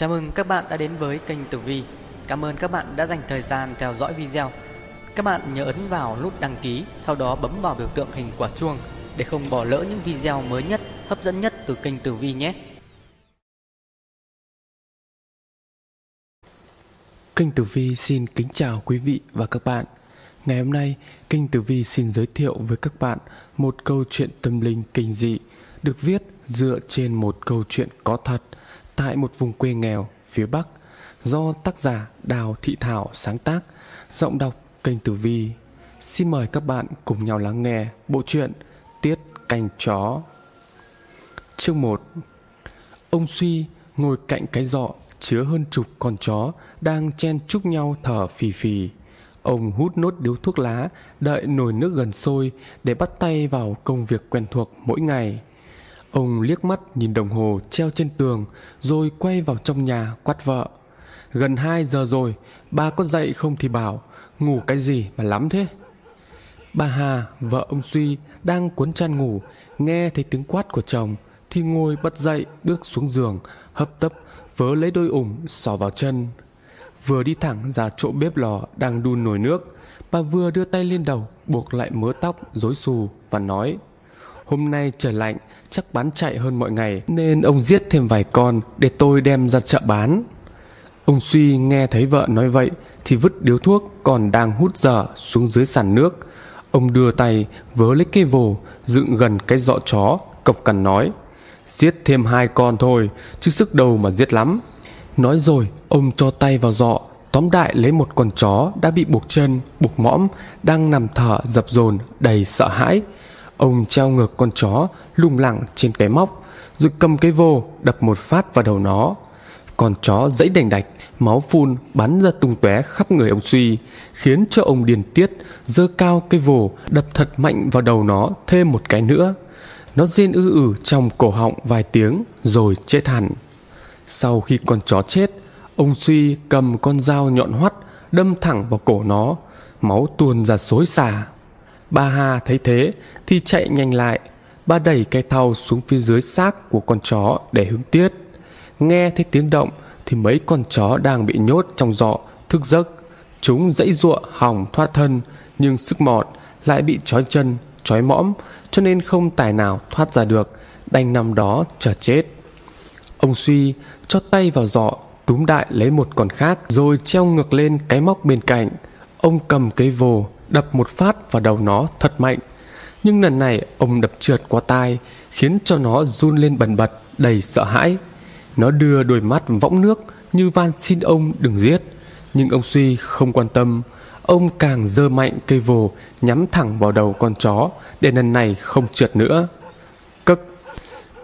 Chào mừng các bạn đã đến với kênh Tử Vi. Cảm ơn các bạn đã dành thời gian theo dõi video. Các bạn nhớ ấn vào nút đăng ký, sau đó bấm vào biểu tượng hình quả chuông để không bỏ lỡ những video mới nhất, hấp dẫn nhất từ kênh Tử Vi nhé. Kênh Tử Vi xin kính chào quý vị và các bạn. Ngày hôm nay, kênh Tử Vi xin giới thiệu với các bạn một câu chuyện tâm linh kinh dị được viết dựa trên một câu chuyện có thật tại một vùng quê nghèo phía Bắc do tác giả Đào Thị Thảo sáng tác, giọng đọc kênh Tử Vi. Xin mời các bạn cùng nhau lắng nghe bộ truyện Tiết Canh Chó. Chương 1 Ông Suy ngồi cạnh cái giọ chứa hơn chục con chó đang chen chúc nhau thở phì phì. Ông hút nốt điếu thuốc lá, đợi nồi nước gần sôi để bắt tay vào công việc quen thuộc mỗi ngày. Ông liếc mắt nhìn đồng hồ treo trên tường rồi quay vào trong nhà quát vợ. Gần 2 giờ rồi, ba có dậy không thì bảo, ngủ cái gì mà lắm thế? Bà Hà, vợ ông Suy, đang cuốn chăn ngủ, nghe thấy tiếng quát của chồng, thì ngồi bật dậy bước xuống giường, hấp tấp, vớ lấy đôi ủng, xỏ vào chân. Vừa đi thẳng ra chỗ bếp lò đang đun nồi nước, bà vừa đưa tay lên đầu, buộc lại mớ tóc, rối xù và nói Hôm nay trời lạnh, chắc bán chạy hơn mọi ngày nên ông giết thêm vài con để tôi đem ra chợ bán. Ông Suy nghe thấy vợ nói vậy thì vứt điếu thuốc còn đang hút dở xuống dưới sàn nước. Ông đưa tay vớ lấy cây vồ dựng gần cái dọ chó, cộc cằn nói Giết thêm hai con thôi, chứ sức đầu mà giết lắm. Nói rồi, ông cho tay vào dọ, tóm đại lấy một con chó đã bị buộc chân, buộc mõm, đang nằm thở dập dồn đầy sợ hãi. Ông treo ngược con chó lùng lẳng trên cái móc, rồi cầm cái vô, đập một phát vào đầu nó. Con chó dãy đành đạch, máu phun bắn ra tung tóe khắp người ông suy, khiến cho ông điền tiết, giơ cao cái vồ đập thật mạnh vào đầu nó thêm một cái nữa. Nó rên ư ử trong cổ họng vài tiếng, rồi chết hẳn. Sau khi con chó chết, ông suy cầm con dao nhọn hoắt, đâm thẳng vào cổ nó. Máu tuôn ra xối xả bà hà thấy thế thì chạy nhanh lại Bà đẩy cái thau xuống phía dưới xác của con chó để hứng tiết. Nghe thấy tiếng động thì mấy con chó đang bị nhốt trong giọ thức giấc. Chúng dãy giụa hỏng thoát thân nhưng sức mọt lại bị trói chân, trói mõm cho nên không tài nào thoát ra được, đành nằm đó chờ chết. Ông Suy cho tay vào giọ túm đại lấy một con khác rồi treo ngược lên cái móc bên cạnh. Ông cầm cây vồ đập một phát vào đầu nó thật mạnh. Nhưng lần này, ông đập trượt qua tai, khiến cho nó run lên bần bật, đầy sợ hãi. Nó đưa đôi mắt võng nước như van xin ông đừng giết. Nhưng ông suy không quan tâm. Ông càng dơ mạnh cây vồ, nhắm thẳng vào đầu con chó, để lần này không trượt nữa. Cất!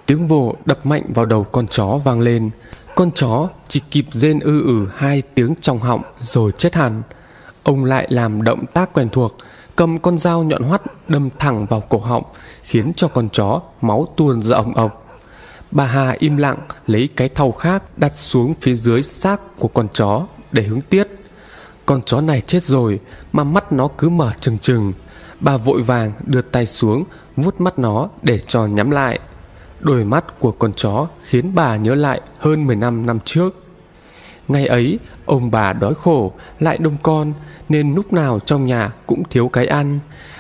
Tiếng vồ đập mạnh vào đầu con chó vang lên. Con chó chỉ kịp rên ư ử hai tiếng trong họng rồi chết hẳn ông lại làm động tác quen thuộc, cầm con dao nhọn hoắt đâm thẳng vào cổ họng, khiến cho con chó máu tuôn ra ồng ộc bà hà im lặng, lấy cái thau khác đặt xuống phía dưới xác của con chó để hướng tiết. Con chó này chết rồi, mà mắt nó cứ mở trừng trừng. Bà vội vàng đưa tay xuống, vuốt mắt nó để cho nhắm lại. Đôi mắt của con chó khiến bà nhớ lại hơn 15 năm trước ngày ấy, ông bà đói khổ, lại đông con, nên lúc nào trong nhà cũng thiếu cái ăn.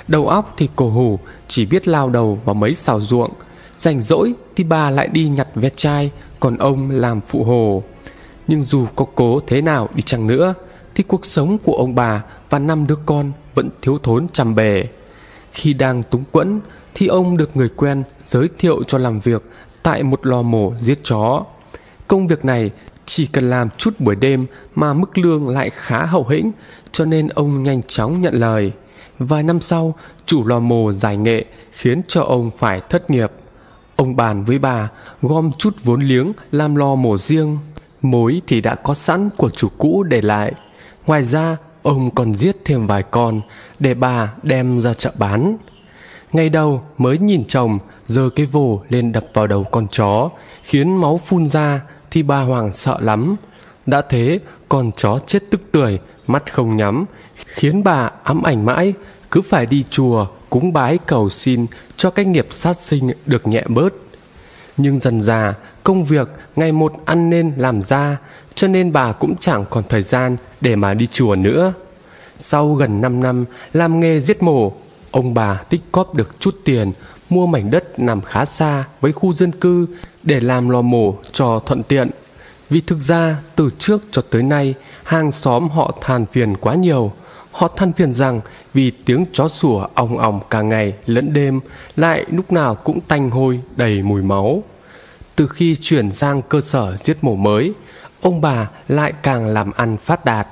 Đầu óc thì cổ hủ, chỉ biết lao đầu vào mấy xào ruộng. Rảnh rỗi thì bà lại đi nhặt ve chai, còn ông làm phụ hồ. Nhưng dù có cố thế nào đi chăng nữa, thì cuộc sống của ông bà và năm đứa con vẫn thiếu thốn trăm bề. Khi đang túng quẫn, thì ông được người quen giới thiệu cho làm việc tại một lò mổ giết chó. Công việc này chỉ cần làm chút buổi đêm mà mức lương lại khá hậu hĩnh, cho nên ông nhanh chóng nhận lời. Vài năm sau, chủ lò mổ giải nghệ khiến cho ông phải thất nghiệp. Ông bàn với bà, gom chút vốn liếng làm lò mổ riêng. Mối thì đã có sẵn của chủ cũ để lại. Ngoài ra, ông còn giết thêm vài con để bà đem ra chợ bán. Ngày đầu mới nhìn chồng giơ cái vồ lên đập vào đầu con chó, khiến máu phun ra thì bà Hoàng sợ lắm. Đã thế, con chó chết tức tưởi, mắt không nhắm, khiến bà ám ảnh mãi, cứ phải đi chùa cúng bái cầu xin cho cái nghiệp sát sinh được nhẹ bớt. Nhưng dần già, công việc ngày một ăn nên làm ra, cho nên bà cũng chẳng còn thời gian để mà đi chùa nữa. Sau gần 5 năm làm nghề giết mổ, ông bà tích cóp được chút tiền mua mảnh đất nằm khá xa với khu dân cư để làm lò mổ cho thuận tiện. Vì thực ra từ trước cho tới nay hàng xóm họ than phiền quá nhiều. Họ than phiền rằng vì tiếng chó sủa ong ong cả ngày lẫn đêm lại lúc nào cũng tanh hôi đầy mùi máu. Từ khi chuyển sang cơ sở giết mổ mới, ông bà lại càng làm ăn phát đạt.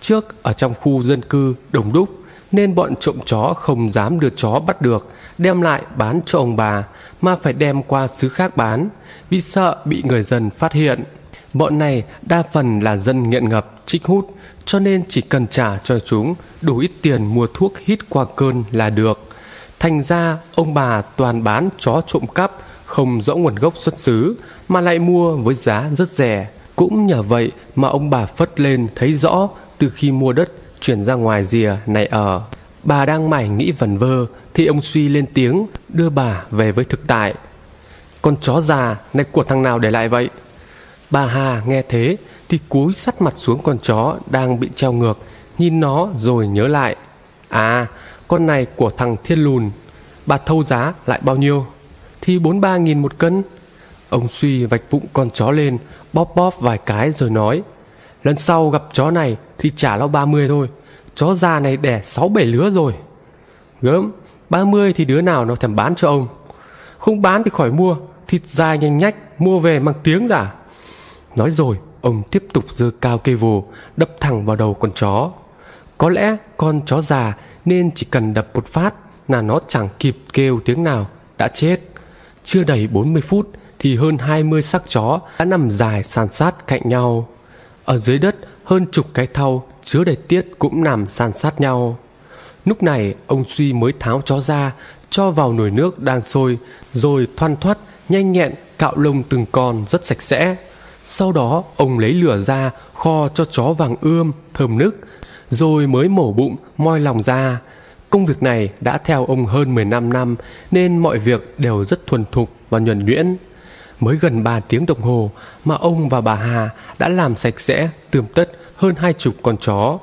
Trước ở trong khu dân cư đông đúc nên bọn trộm chó không dám đưa chó bắt được đem lại bán cho ông bà mà phải đem qua xứ khác bán vì sợ bị người dân phát hiện. Bọn này đa phần là dân nghiện ngập, trích hút cho nên chỉ cần trả cho chúng đủ ít tiền mua thuốc hít qua cơn là được. Thành ra ông bà toàn bán chó trộm cắp không rõ nguồn gốc xuất xứ mà lại mua với giá rất rẻ. Cũng nhờ vậy mà ông bà phất lên thấy rõ từ khi mua đất chuyển ra ngoài rìa này ở. Bà đang mải nghĩ vẩn vơ thì ông suy lên tiếng đưa bà về với thực tại. Con chó già này của thằng nào để lại vậy? Bà Hà nghe thế thì cúi sắt mặt xuống con chó đang bị treo ngược, nhìn nó rồi nhớ lại. À, con này của thằng Thiên Lùn, bà thâu giá lại bao nhiêu? Thì bốn ba nghìn một cân. Ông suy vạch bụng con chó lên, bóp bóp vài cái rồi nói. Lần sau gặp chó này thì trả nó 30 thôi. Chó già này đẻ 6-7 lứa rồi. Gớm, 30 thì đứa nào nó thèm bán cho ông. Không bán thì khỏi mua, thịt dài nhanh nhách, mua về mang tiếng giả. Nói rồi, ông tiếp tục giơ cao cây vồ, đập thẳng vào đầu con chó. Có lẽ con chó già nên chỉ cần đập một phát là nó chẳng kịp kêu tiếng nào, đã chết. Chưa đầy 40 phút thì hơn 20 xác chó đã nằm dài san sát cạnh nhau. Ở dưới đất, hơn chục cái thau chứa đầy tiết cũng nằm san sát nhau. Lúc này, ông Suy mới tháo chó ra, cho vào nồi nước đang sôi, rồi thoăn thoắt, nhanh nhẹn cạo lông từng con rất sạch sẽ. Sau đó, ông lấy lửa ra, kho cho chó vàng ươm, thơm nức, rồi mới mổ bụng, moi lòng ra. Công việc này đã theo ông hơn 15 năm, nên mọi việc đều rất thuần thục và nhuần nhuyễn. Mới gần 3 tiếng đồng hồ mà ông và bà Hà đã làm sạch sẽ tươm tất hơn hai chục con chó.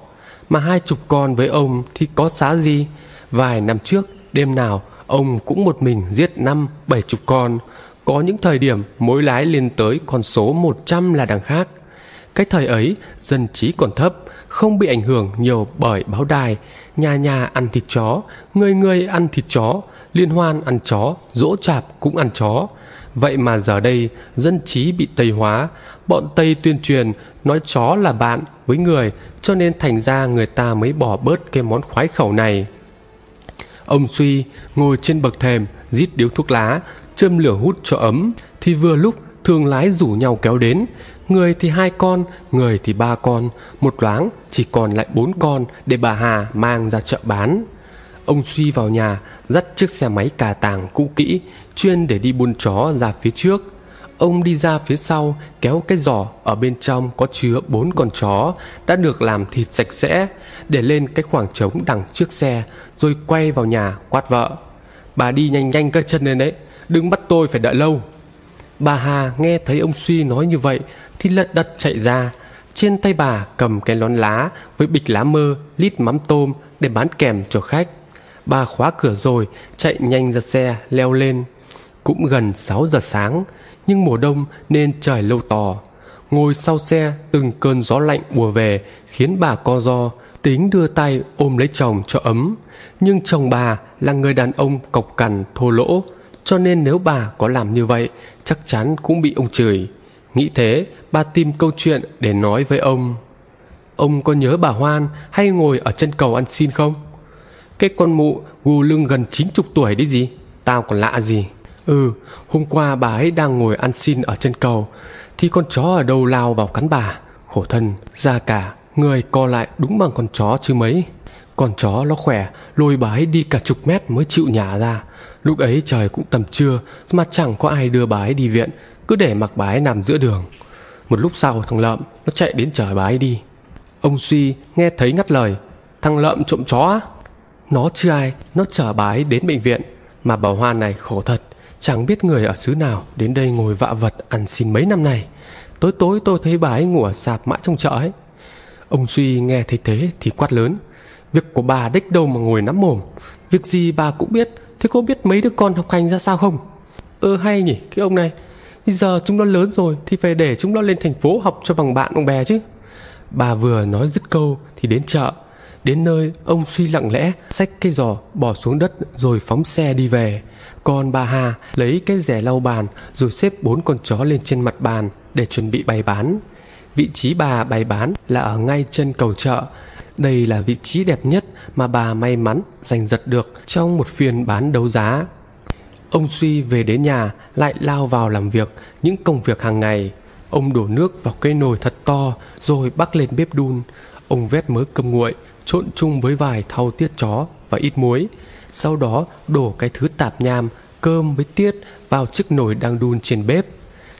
Mà hai chục con với ông thì có xá gì? Vài năm trước, đêm nào ông cũng một mình giết năm bảy chục con. Có những thời điểm mối lái lên tới con số 100 là đằng khác. Cái thời ấy, dân trí còn thấp, không bị ảnh hưởng nhiều bởi báo đài, nhà nhà ăn thịt chó, người người ăn thịt chó, liên hoan ăn chó, dỗ chạp cũng ăn chó. Vậy mà giờ đây dân trí bị Tây hóa, bọn Tây tuyên truyền nói chó là bạn với người cho nên thành ra người ta mới bỏ bớt cái món khoái khẩu này. Ông Suy ngồi trên bậc thềm rít điếu thuốc lá, châm lửa hút cho ấm thì vừa lúc thương lái rủ nhau kéo đến, người thì hai con, người thì ba con, một loáng chỉ còn lại bốn con để bà Hà mang ra chợ bán. Ông Suy vào nhà dắt chiếc xe máy cà tàng cũ kỹ chuyên để đi buôn chó ra phía trước. Ông đi ra phía sau kéo cái giỏ ở bên trong có chứa bốn con chó đã được làm thịt sạch sẽ để lên cái khoảng trống đằng trước xe rồi quay vào nhà quát vợ. Bà đi nhanh nhanh cơ chân lên đấy, đừng bắt tôi phải đợi lâu. Bà Hà nghe thấy ông Suy nói như vậy thì lật đật chạy ra. Trên tay bà cầm cái lón lá với bịch lá mơ, lít mắm tôm để bán kèm cho khách. Bà khóa cửa rồi, chạy nhanh ra xe, leo lên. Cũng gần 6 giờ sáng, nhưng mùa đông nên trời lâu tò. Ngồi sau xe, từng cơn gió lạnh ùa về khiến bà co do, tính đưa tay ôm lấy chồng cho ấm. Nhưng chồng bà là người đàn ông cộc cằn thô lỗ, cho nên nếu bà có làm như vậy, chắc chắn cũng bị ông chửi. Nghĩ thế, bà tìm câu chuyện để nói với ông. Ông có nhớ bà Hoan hay ngồi ở chân cầu ăn xin không? Cái con mụ gù lưng gần 90 tuổi đấy gì Tao còn lạ gì Ừ hôm qua bà ấy đang ngồi ăn xin ở chân cầu Thì con chó ở đâu lao vào cắn bà Khổ thân ra cả Người co lại đúng bằng con chó chứ mấy Con chó nó khỏe Lôi bà ấy đi cả chục mét mới chịu nhả ra Lúc ấy trời cũng tầm trưa, Mà chẳng có ai đưa bà ấy đi viện, Cứ để mặc bà ấy nằm giữa đường. Một lúc sau, thằng Lợm nó chạy đến chở bà ấy đi. Ông Suy nghe thấy ngắt lời, Thằng Lợm trộm chó á? Nó chưa ai, Nó chở bà ấy đến bệnh viện, Mà bà hoa này khổ thật, Chẳng biết người ở xứ nào đến đây ngồi vạ vật ăn xin mấy năm này Tối tối tôi thấy bà ấy ngủ ở sạp mãi trong chợ ấy. Ông Suy nghe thấy thế thì quát lớn, Việc của bà đích đâu mà ngồi nắm mồm. Việc gì bà cũng biết Thế có biết mấy đứa con học hành ra sao không? Ơ, hay nhỉ, cái ông này. Bây giờ chúng nó lớn rồi Thì phải để chúng nó lên thành phố học cho bằng bạn ông bè chứ. Bà vừa nói dứt câu Thì đến chợ. Đến nơi, ông suy lặng lẽ, Xách cái giò bỏ xuống đất Rồi phóng xe đi về. Còn bà Hà lấy cái rẻ lau bàn Rồi xếp bốn con chó lên trên mặt bàn Để chuẩn bị bày bán. Vị trí bà bày bán là ở ngay chân cầu chợ đây là vị trí đẹp nhất mà bà may mắn giành giật được trong một phiên bán đấu giá. Ông Suy về đến nhà lại lao vào làm việc những công việc hàng ngày. Ông đổ nước vào cây nồi thật to rồi bắc lên bếp đun. Ông vét mớ cơm nguội trộn chung với vài thau tiết chó và ít muối. Sau đó đổ cái thứ tạp nham, cơm với tiết vào chiếc nồi đang đun trên bếp.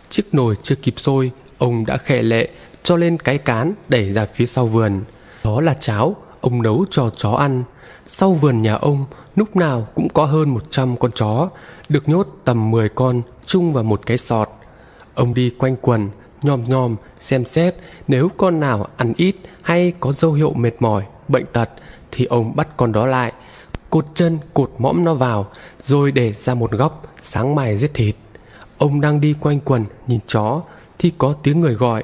Chiếc nồi chưa kịp sôi, ông đã khệ lệ cho lên cái cán đẩy ra phía sau vườn. Đó là cháo ông nấu cho chó ăn. Sau vườn nhà ông lúc nào cũng có hơn 100 con chó, được nhốt tầm 10 con chung vào một cái sọt. Ông đi quanh quần, nhòm nhòm, xem xét nếu con nào ăn ít hay có dấu hiệu mệt mỏi, bệnh tật thì ông bắt con đó lại, cột chân cột mõm nó vào rồi để ra một góc sáng mai giết thịt. Ông đang đi quanh quần nhìn chó thì có tiếng người gọi.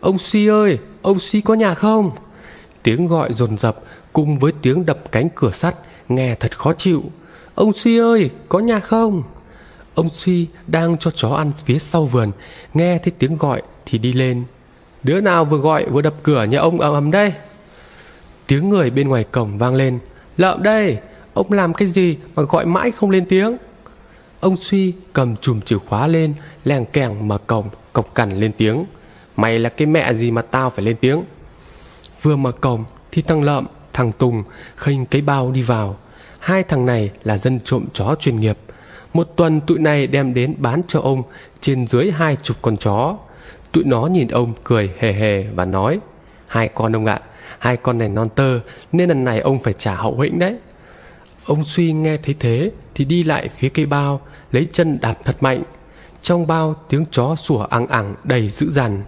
Ông Si ơi, ông Si có nhà không? Tiếng gọi dồn dập cùng với tiếng đập cánh cửa sắt nghe thật khó chịu. Ông Suy ơi, có nhà không? Ông Suy đang cho chó ăn phía sau vườn, nghe thấy tiếng gọi thì đi lên. Đứa nào vừa gọi vừa đập cửa nhà ông ầm ầm đây? Tiếng người bên ngoài cổng vang lên. Lợm đây, ông làm cái gì mà gọi mãi không lên tiếng? Ông Suy cầm chùm chìa khóa lên, lèng kèng mở cổng, cộc cằn lên tiếng. Mày là cái mẹ gì mà tao phải lên tiếng? Vừa mở cổng thì thằng Lợm, thằng Tùng khênh cái bao đi vào. Hai thằng này là dân trộm chó chuyên nghiệp. Một tuần tụi này đem đến bán cho ông trên dưới hai chục con chó. Tụi nó nhìn ông cười hề hề và nói Hai con ông ạ, hai con này non tơ nên lần này ông phải trả hậu hĩnh đấy. Ông suy nghe thấy thế thì đi lại phía cây bao lấy chân đạp thật mạnh. Trong bao tiếng chó sủa ằng ẳng đầy dữ dằn.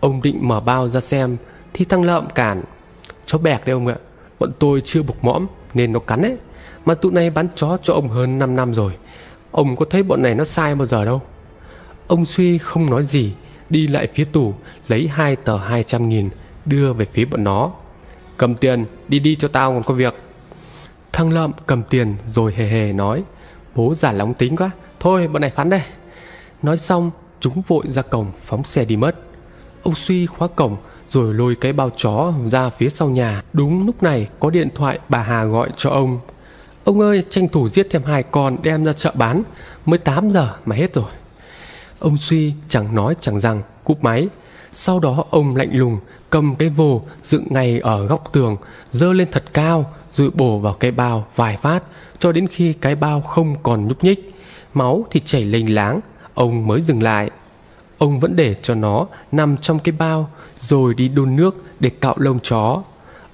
Ông định mở bao ra xem thì thằng lợm cản, chó bẹc đấy ông ạ, bọn tôi chưa bục mõm nên nó cắn ấy mà tụi này bán chó cho ông hơn 5 năm rồi, ông có thấy bọn này nó sai bao giờ đâu. Ông suy không nói gì, đi lại phía tủ lấy hai tờ hai trăm nghìn đưa về phía bọn nó. Cầm tiền, đi đi cho tao còn có việc. Thằng lợm cầm tiền rồi hề hề nói, bố giả lóng tính quá, thôi bọn này phán đây. Nói xong, chúng vội ra cổng phóng xe đi mất. Ông suy khóa cổng rồi lôi cái bao chó ra phía sau nhà. Đúng lúc này có điện thoại bà Hà gọi cho ông. Ông ơi, tranh thủ giết thêm hai con đem ra chợ bán, mới 8 giờ mà hết rồi. Ông suy chẳng nói chẳng rằng, cúp máy. Sau đó ông lạnh lùng cầm cái vồ dựng ngay ở góc tường, dơ lên thật cao rồi bổ vào cái bao vài phát cho đến khi cái bao không còn nhúc nhích. Máu thì chảy lênh láng, ông mới dừng lại. Ông vẫn để cho nó nằm trong cái bao rồi đi đun nước để cạo lông chó.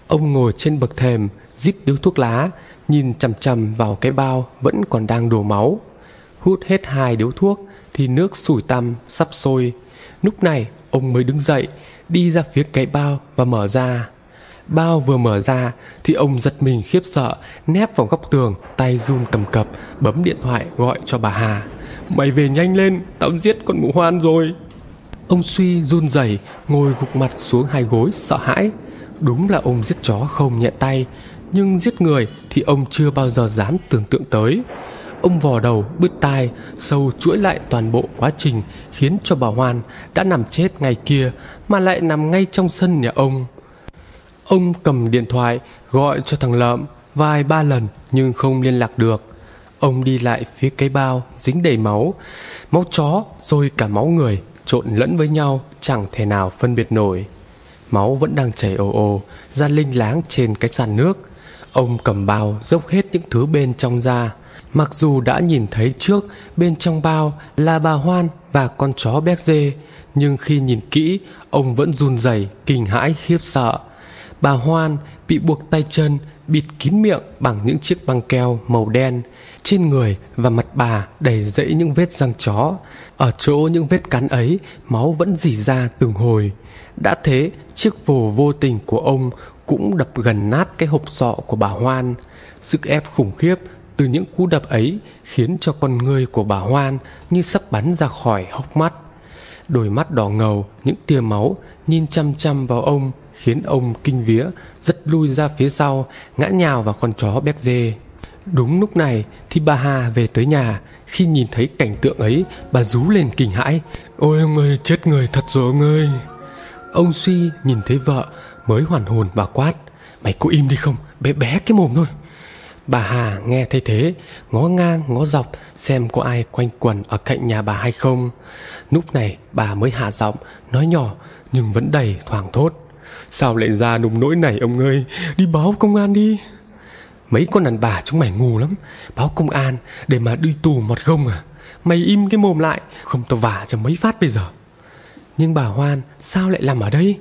Ông ngồi trên bậc thềm, rít điếu thuốc lá, nhìn chằm chằm vào cái bao vẫn còn đang đổ máu. Hút hết hai điếu thuốc thì nước sủi tăm sắp sôi. Lúc này ông mới đứng dậy, đi ra phía cái bao và mở ra. Bao vừa mở ra thì ông giật mình khiếp sợ, nép vào góc tường, tay run cầm cập, bấm điện thoại gọi cho bà Hà. Mày về nhanh lên, tao giết con mụ hoan rồi. Ông suy run rẩy ngồi gục mặt xuống hai gối sợ hãi. Đúng là ông giết chó không nhẹ tay, nhưng giết người thì ông chưa bao giờ dám tưởng tượng tới. Ông vò đầu bứt tai, sâu chuỗi lại toàn bộ quá trình khiến cho bà Hoan đã nằm chết ngày kia mà lại nằm ngay trong sân nhà ông. Ông cầm điện thoại gọi cho thằng Lợm vài ba lần nhưng không liên lạc được. Ông đi lại phía cái bao dính đầy máu, máu chó rồi cả máu người trộn lẫn với nhau chẳng thể nào phân biệt nổi. Máu vẫn đang chảy ồ ồ ra linh láng trên cái sàn nước. Ông cầm bao dốc hết những thứ bên trong ra. Mặc dù đã nhìn thấy trước bên trong bao là bà Hoan và con chó béc dê, nhưng khi nhìn kỹ, ông vẫn run rẩy, kinh hãi khiếp sợ. Bà Hoan bị buộc tay chân Bịt kín miệng bằng những chiếc băng keo màu đen. Trên người và mặt bà đầy dẫy những vết răng chó. Ở chỗ những vết cắn ấy Máu vẫn dì ra từng hồi. Đã thế chiếc vồ vô tình của ông Cũng đập gần nát cái hộp sọ của bà Hoan. Sức ép khủng khiếp từ những cú đập ấy khiến cho con người của bà Hoan như sắp bắn ra khỏi hốc mắt. Đôi mắt đỏ ngầu, những tia máu nhìn chăm chăm vào ông khiến ông kinh vía, rất lui ra phía sau, ngã nhào vào con chó béc dê. Đúng lúc này thì bà Hà về tới nhà, khi nhìn thấy cảnh tượng ấy, bà rú lên kinh hãi. Ôi ông ơi, chết người thật rồi ông ơi. Ông Suy nhìn thấy vợ mới hoàn hồn bà quát. Mày có im đi không, bé bé cái mồm thôi. Bà Hà nghe thấy thế, ngó ngang ngó dọc xem có ai quanh quẩn ở cạnh nhà bà hay không. Lúc này bà mới hạ giọng, nói nhỏ nhưng vẫn đầy thoảng thốt. Sao lại ra nùng nỗi này ông ơi, đi báo công an đi. Mấy con đàn bà chúng mày ngu lắm, báo công an để mà đi tù một gông à. Mày im cái mồm lại, không tao vả cho mấy phát bây giờ. Nhưng bà Hoan sao lại làm ở đây?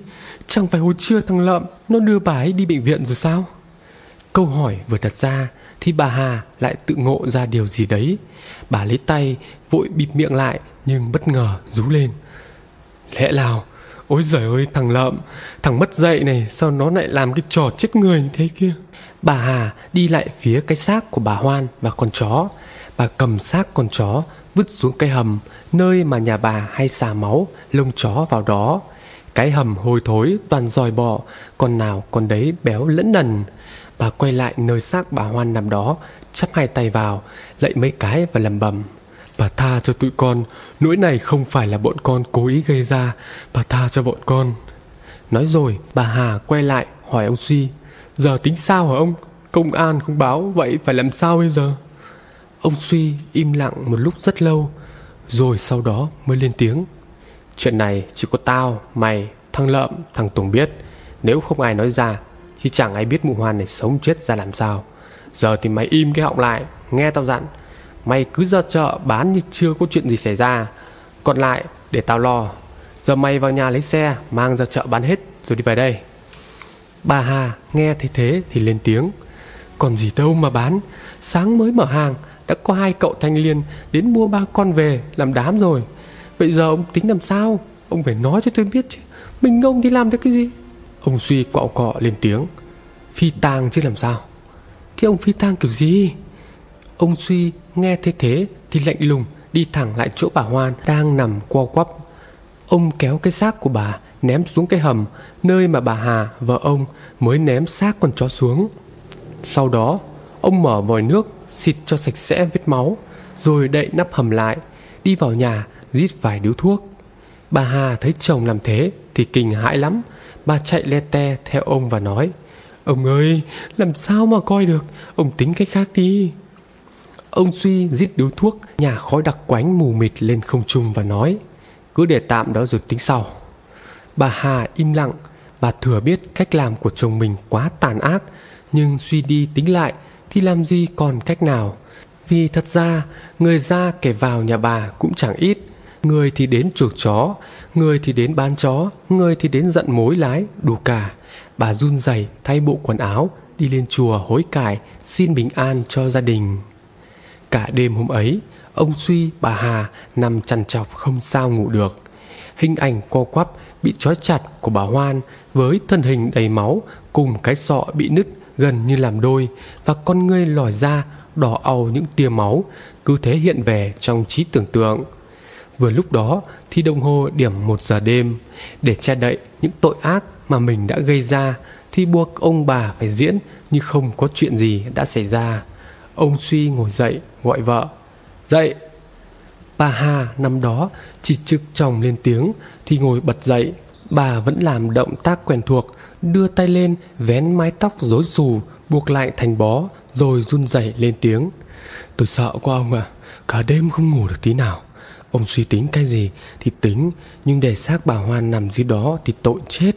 Chẳng phải hồi trưa thằng Lợm nó đưa bà ấy đi bệnh viện rồi sao? Câu hỏi vừa đặt ra thì bà Hà lại tự ngộ ra điều gì đấy. Bà lấy tay vội bịt miệng lại nhưng bất ngờ rú lên. Lẽ nào? Ôi giời ơi thằng lợm, thằng mất dạy này sao nó lại làm cái trò chết người như thế kia. Bà Hà đi lại phía cái xác của bà Hoan và con chó. Bà cầm xác con chó vứt xuống cái hầm nơi mà nhà bà hay xả máu lông chó vào đó. Cái hầm hôi thối toàn dòi bò, con nào con đấy béo lẫn nần. Bà quay lại nơi xác bà Hoan nằm đó Chắp hai tay vào Lạy mấy cái và lầm bầm Bà tha cho tụi con Nỗi này không phải là bọn con cố ý gây ra. Bà tha cho bọn con. Nói rồi bà Hà quay lại hỏi ông Suy Giờ tính sao hả ông? Công an không báo Vậy phải làm sao bây giờ? Ông Suy im lặng một lúc rất lâu Rồi sau đó mới lên tiếng. Chuyện này chỉ có tao, mày, thằng Lợm, thằng Tùng biết. Nếu không ai nói ra thì chẳng ai biết mụ hoan này sống chết ra làm sao. Giờ thì mày im cái họng lại Nghe tao dặn. Mày cứ ra chợ bán như chưa có chuyện gì xảy ra. Còn lại, để tao lo. Giờ mày vào nhà lấy xe, Mang ra chợ bán hết, rồi đi về đây. Bà Hà nghe thấy thế thì lên tiếng. Còn gì đâu mà bán. Sáng mới mở hàng, Đã có hai cậu thanh liên Đến mua ba con về làm đám rồi. Vậy giờ ông tính làm sao? Ông phải nói cho tôi biết chứ. Mình ông đi làm được cái gì? Ông suy quạo cọ lên tiếng. Phi tang chứ làm sao? Thế ông phi tang kiểu gì? Ông suy nghe thế thế Thì lạnh lùng đi thẳng lại chỗ bà Hoan Đang nằm quo quắp. Ông kéo cái xác của bà Ném xuống cái hầm, Nơi mà bà Hà, vợ ông, Mới ném xác con chó xuống. Sau đó, Ông mở vòi nước, Xịt cho sạch sẽ vết máu, Rồi đậy nắp hầm lại, Đi vào nhà rít vài điếu thuốc. Bà Hà thấy chồng làm thế Thì kinh hãi lắm. Bà chạy le te theo ông và nói, Ông ơi, làm sao mà coi được? Ông tính cách khác đi. Ông Suy giết điếu thuốc Nhà khói đặc quánh mù mịt lên không trung và nói, Cứ để tạm đó rồi tính sau. Bà Hà im lặng, Bà thừa biết cách làm của chồng mình quá tàn ác, Nhưng suy đi tính lại Thì làm gì còn cách nào. Vì thật ra, Người ra kể vào nhà bà cũng chẳng ít. Người thì đến chuộc chó, Người thì đến bán chó, Người thì đến giận mối lái đủ cả Bà run rẩy thay bộ quần áo, Đi lên chùa hối cải, Xin bình an cho gia đình. Cả đêm hôm ấy, Ông Suy, bà Hà nằm chằn chọc không sao ngủ được. Hình ảnh co quắp bị trói chặt của bà Hoan Với thân hình đầy máu Cùng cái sọ bị nứt gần như làm đôi Và con ngươi lòi ra, đỏ ầu những tia máu Cứ thế hiện về trong trí tưởng tượng. Vừa lúc đó thì đồng hồ điểm một giờ đêm. Để che đậy những tội ác mà mình đã gây ra Thì buộc ông bà phải diễn như không có chuyện gì đã xảy ra. Ông Suy ngồi dậy, gọi vợ. Dậy. Bà Hà năm đó, chỉ trực chồng lên tiếng, Thì ngồi bật dậy. Bà vẫn làm động tác quen thuộc, Đưa tay lên, vén mái tóc rối xù, Buộc lại thành bó, Rồi run rẩy lên tiếng. Tôi sợ quá ông à Cả đêm không ngủ được tí nào. Ông suy tính cái gì thì tính, Nhưng để xác bà Hoan nằm dưới đó thì tội chết.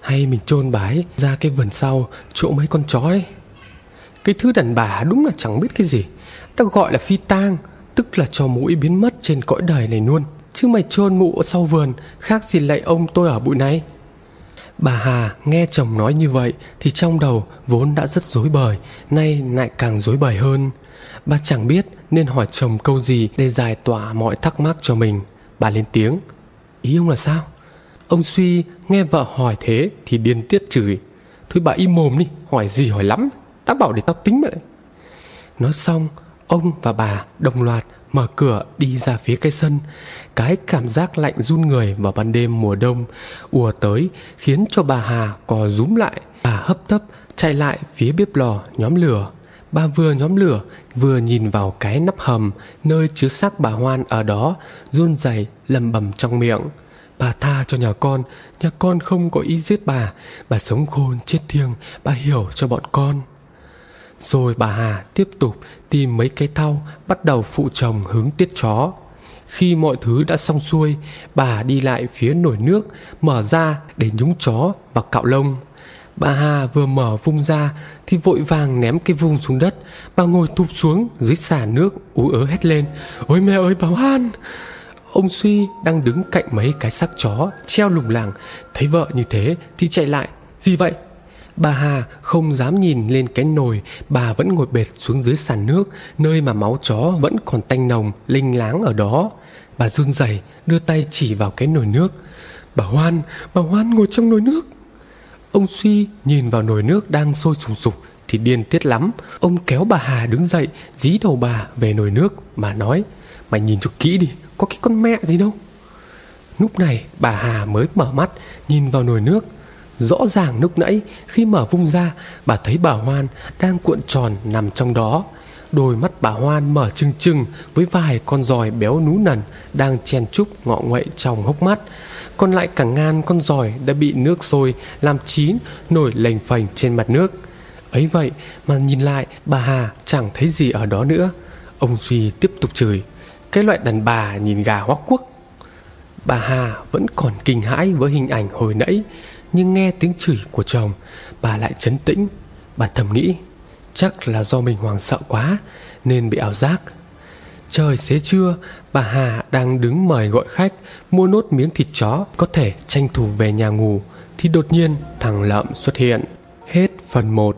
Hay mình chôn bái ra cái vườn sau, Chỗ mấy con chó đấy. Cái thứ đàn bà đúng là chẳng biết cái gì Ta gọi là phi tang Tức là cho mũi biến mất trên cõi đời này luôn Chứ mày chôn mụ ở sau vườn Khác gì lại ông tôi ở bụi này Bà Hà nghe chồng nói như vậy thì trong đầu vốn đã rất rối bời, nay lại càng rối bời hơn. Bà chẳng biết nên hỏi chồng câu gì để giải tỏa mọi thắc mắc cho mình. Bà lên tiếng. Ý ông là sao? Ông Suy nghe vợ hỏi thế thì điên tiết chửi. Thôi bà im mồm đi, hỏi gì hỏi lắm. Đã bảo để tao tính mà đấy. Nói xong, ông và bà đồng loạt mở cửa đi ra phía cái sân. Cái cảm giác lạnh run người vào ban đêm mùa đông ùa tới khiến cho bà Hà cò rúm lại. Bà hấp tấp chạy lại phía bếp lò nhóm lửa. Bà vừa nhóm lửa vừa nhìn vào cái nắp hầm nơi chứa xác bà Hoan ở đó run rẩy lầm bầm trong miệng. Bà tha cho nhà con, nhà con không có ý giết bà, bà sống khôn chết thiêng, bà hiểu cho bọn con. Rồi bà Hà tiếp tục tìm mấy cái thau bắt đầu phụ chồng hướng tiết chó. Khi mọi thứ đã xong xuôi, bà đi lại phía nồi nước, mở ra để nhúng chó và cạo lông. Bà Hà vừa mở vung ra thì vội vàng ném cái vung xuống đất. Bà ngồi thụp xuống dưới xả nước ú ớ hét lên. Ôi mẹ ơi bảo an! Ông Suy đang đứng cạnh mấy cái xác chó treo lủng lẳng. Thấy vợ như thế thì chạy lại. Gì vậy? Bà Hà không dám nhìn lên cái nồi Bà vẫn ngồi bệt xuống dưới sàn nước Nơi mà máu chó vẫn còn tanh nồng Linh láng ở đó. Bà run rẩy đưa tay chỉ vào cái nồi nước. Bà Hoan, bà Hoan ngồi trong nồi nước. Ông Suy nhìn vào nồi nước đang sôi sùng sục Thì điên tiết lắm. Ông kéo bà Hà đứng dậy Dí đầu bà về nồi nước Mà nói Mày nhìn cho kỹ đi Có cái con mẹ gì đâu. Lúc này bà Hà mới mở mắt Nhìn vào nồi nước. Rõ ràng lúc nãy, khi mở vung ra, Bà thấy bà Hoan đang cuộn tròn nằm trong đó. Đôi mắt bà Hoan mở trừng trừng Với vài con giòi béo nú nần Đang chen chúc ngọ nguậy trong hốc mắt. Còn lại cả ngàn con giòi đã bị nước sôi Làm chín nổi lềnh phềnh trên mặt nước. Ấy vậy mà nhìn lại, bà Hà chẳng thấy gì ở đó nữa. Ông Duy tiếp tục chửi, Cái loại đàn bà nhìn gà hoắc quốc. Bà Hà vẫn còn kinh hãi với hình ảnh hồi nãy nhưng nghe tiếng chửi của chồng, bà lại chấn tĩnh. Bà thầm nghĩ, chắc là do mình hoảng sợ quá, nên bị ảo giác. Trời xế trưa, bà hà đang đứng mời gọi khách, mua nốt miếng thịt chó có thể tranh thủ về nhà ngủ, thì đột nhiên thằng lợm xuất hiện. Hết phần 1